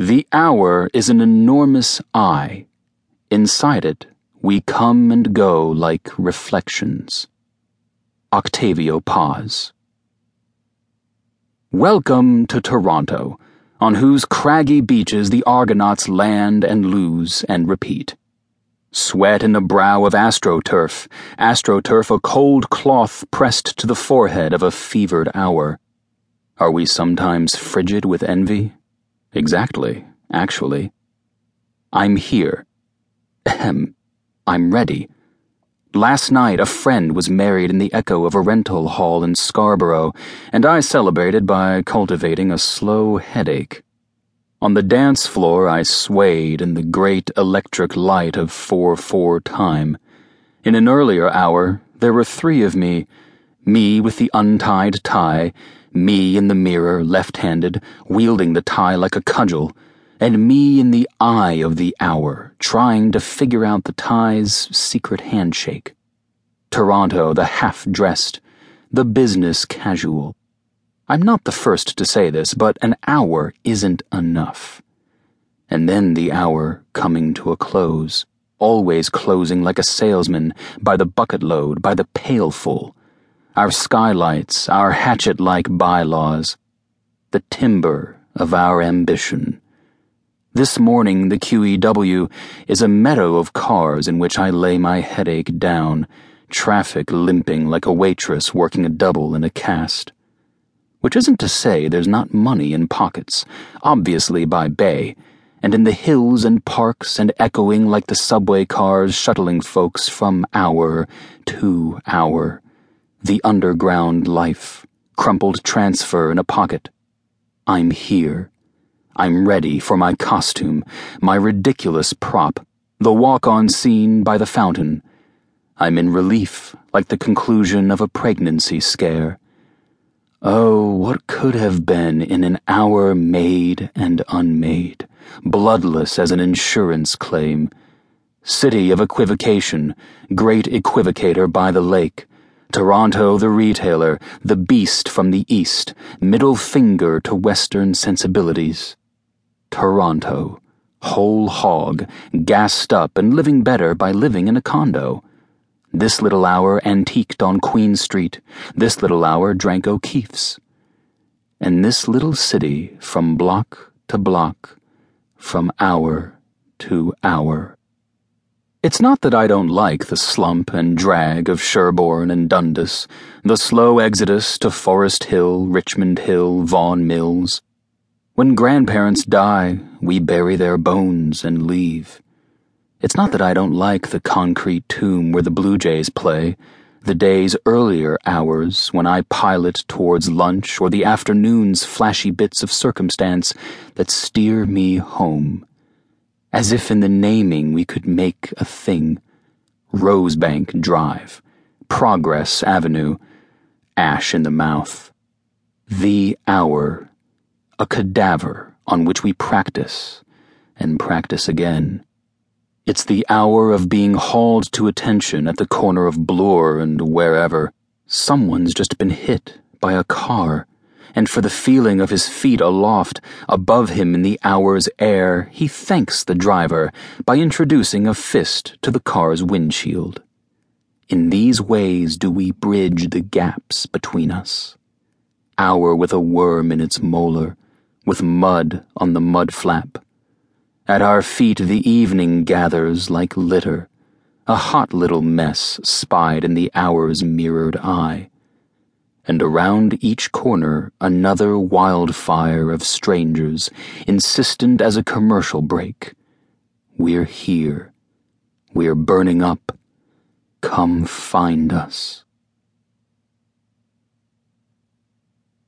The hour is an enormous eye. Inside it, we come and go like reflections. Octavio Paz. Welcome to Toronto, on whose craggy beaches the Argonauts land and lose and repeat. Sweat in the brow of astroturf, astroturf a cold cloth pressed to the forehead of a fevered hour. Are we sometimes frigid with envy? Exactly, actually. I'm here. Ahem. I'm ready. Last night, a friend was married in the echo of a rental hall in Scarborough, and I celebrated by cultivating a slow headache. On the dance floor, I swayed in the great electric light of 4 4 time. In an earlier hour, there were three of me me with the untied tie me in the mirror, left handed, wielding the tie like a cudgel, and me in the eye of the hour, trying to figure out the tie's secret handshake. Toronto, the half dressed, the business casual. I'm not the first to say this, but an hour isn't enough. And then the hour coming to a close, always closing like a salesman, by the bucket load, by the pailful our skylights, our hatchet like bylaws, the timber of our ambition. This morning, the QEW is a meadow of cars in which I lay my headache down, traffic limping like a waitress working a double in a cast. Which isn't to say there's not money in pockets, obviously by bay, and in the hills and parks and echoing like the subway cars shuttling folks from hour to hour the underground life, crumpled transfer in a pocket. I'm here. I'm ready for my costume, my ridiculous prop, the walk on scene by the fountain. I'm in relief, like the conclusion of a pregnancy scare. Oh, what could have been in an hour made and unmade, bloodless as an insurance claim. City of equivocation, great equivocator by the lake Toronto the retailer, the beast from the east, middle finger to Western sensibilities. Toronto, whole hog, gassed up and living better by living in a condo. This little hour antiqued on Queen Street, this little hour drank O'Keefe's. And this little city from block to block, from hour to hour. It's not that I don't like the slump and drag of Sherbourne and Dundas, the slow exodus to Forest Hill, Richmond Hill, Vaughan Mills. When grandparents die, we bury their bones and leave. It's not that I don't like the concrete tomb where the Blue Jays play, the day's earlier hours when I pilot towards lunch or the afternoon's flashy bits of circumstance that steer me home as if in the naming we could make a thing. Rosebank Drive, Progress Avenue, ash in the mouth. The hour, a cadaver on which we practice and practice again. It's the hour of being hauled to attention at the corner of Bloor and wherever. Someone's just been hit by a car and for the feeling of his feet aloft, above him in the hour's air, he thanks the driver by introducing a fist to the car's windshield. In these ways do we bridge the gaps between us. Hour with a worm in its molar, with mud on the mud flap. At our feet the evening gathers like litter, a hot little mess spied in the hour's mirrored eye and around each corner another wildfire of strangers, insistent as a commercial break. We're here. We're burning up. Come find us.